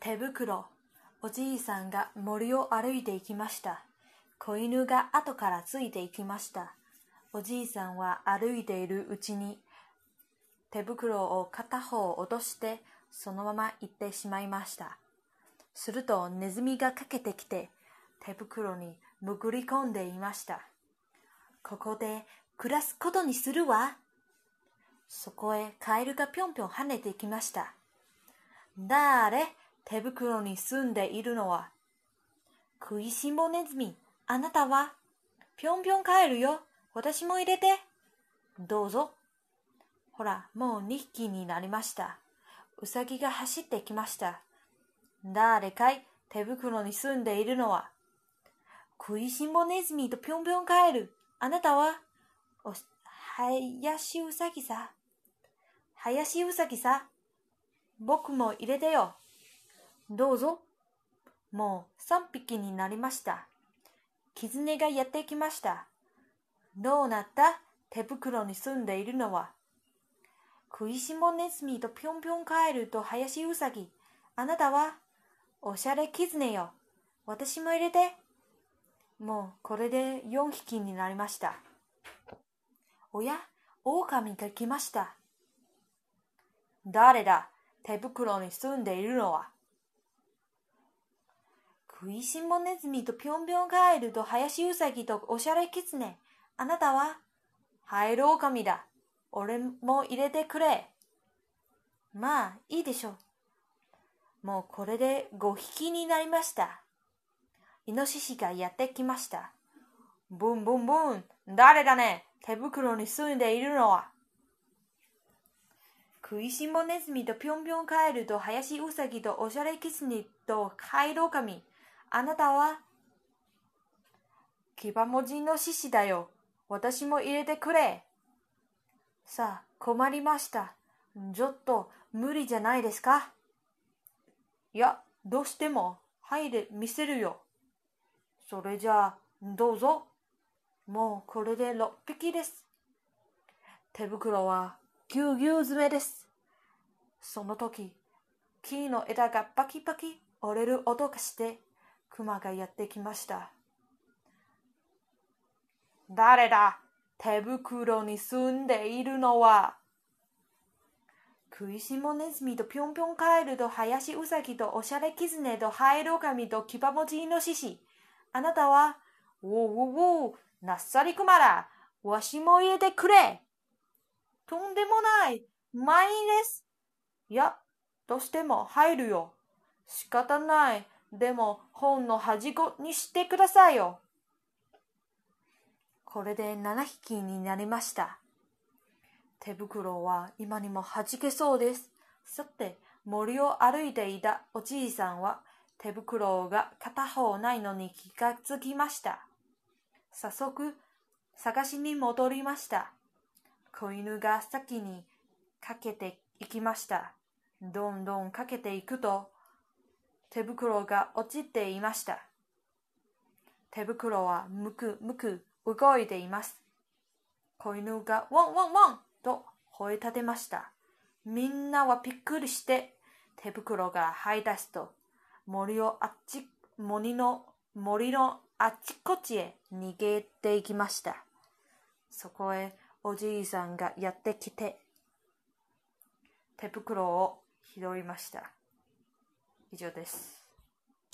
手袋。おじいさんが森を歩いていきました。子犬が後からついていきました。おじいさんは歩いているうちに手袋を片方落としてそのまま行ってしまいました。するとネズミがかけてきて手袋に潜り込んでいました。ここで暮らすことにするわ。そこへカエルがぴょんぴょん跳ねてきました。だれ手袋に住んでいるのは。食いしん坊ネズミ、あなたは？ぴょんぴょん帰るよ。私も入れて。どうぞ。ほら、もう2匹になりました。うさぎが走ってきました。誰かい？手袋に住んでいるのは。食いしん坊ネズミとぴょんぴょん帰る。あなたは？お、林うさぎさ。林うさぎさ。僕も入れてよ。どうぞ。もう3匹になりました。キツネがやってきました。どうなった？手袋に住んでいるのは。食いしん坊ネズミとぴょんぴょんカエルと林うさぎ。あなたは？おしゃれキツネよ。私も入れて。もうこれで4匹になりました。おや、狼が来ました。誰だ？手袋に住んでいるのは。食いしん坊ネズミとぴょんぴょんカエルと林うさぎとおしゃれキツネ。あなたはハエル狼だ。俺も入れてくれ。まあ、いいでしょう。もうこれで5匹になりました。イノシシがやってきました。ブンブンブン。誰だね手袋に住んでいるのは。食いしん坊ネズミとぴょんぴょんカエルと林うさぎとおしゃれキツネとカイロオカミ。あなたは騎馬文字の獅子だよ。私も入れてくれ。さあ、困りました。ちょっと無理じゃないですかいや、どうしても入れ、見せるよ。それじゃあ、どうぞ。もうこれで6匹です。手袋はぎゅうぎゅう詰めです。その時、木の枝がパキパキ折れる音がして、熊がやってきました。誰だ？手袋に住んでいるのは。食いしん坊ネズミとぴょんぴょんカエルと林うさぎとおしゃれキツネとハエロガミとキバモチイノシシ。あなたは、おおおお、なっさりクマだ。わしも入れてくれ。とんでもない。満員です。いや、どうしても入るよ。仕方ない。でも、本の端っこにしてくださいよ。これで7匹になりました。手袋は今にも弾けそうです。さて、森を歩いていたおじいさんは手袋が片方ないのに気がつきました。早速、探しに戻りました。子犬が先にかけていきました。どんどんかけていくと、手袋が落ちていました。手袋はむくむく動いています。子犬がワンワンワンと吠え立てました。みんなはびっくりして手袋が這い出すと森をあっち森の森のあっちこっちへ逃げていきました。そこへおじいさんがやってきて手袋を拾いました。以上です。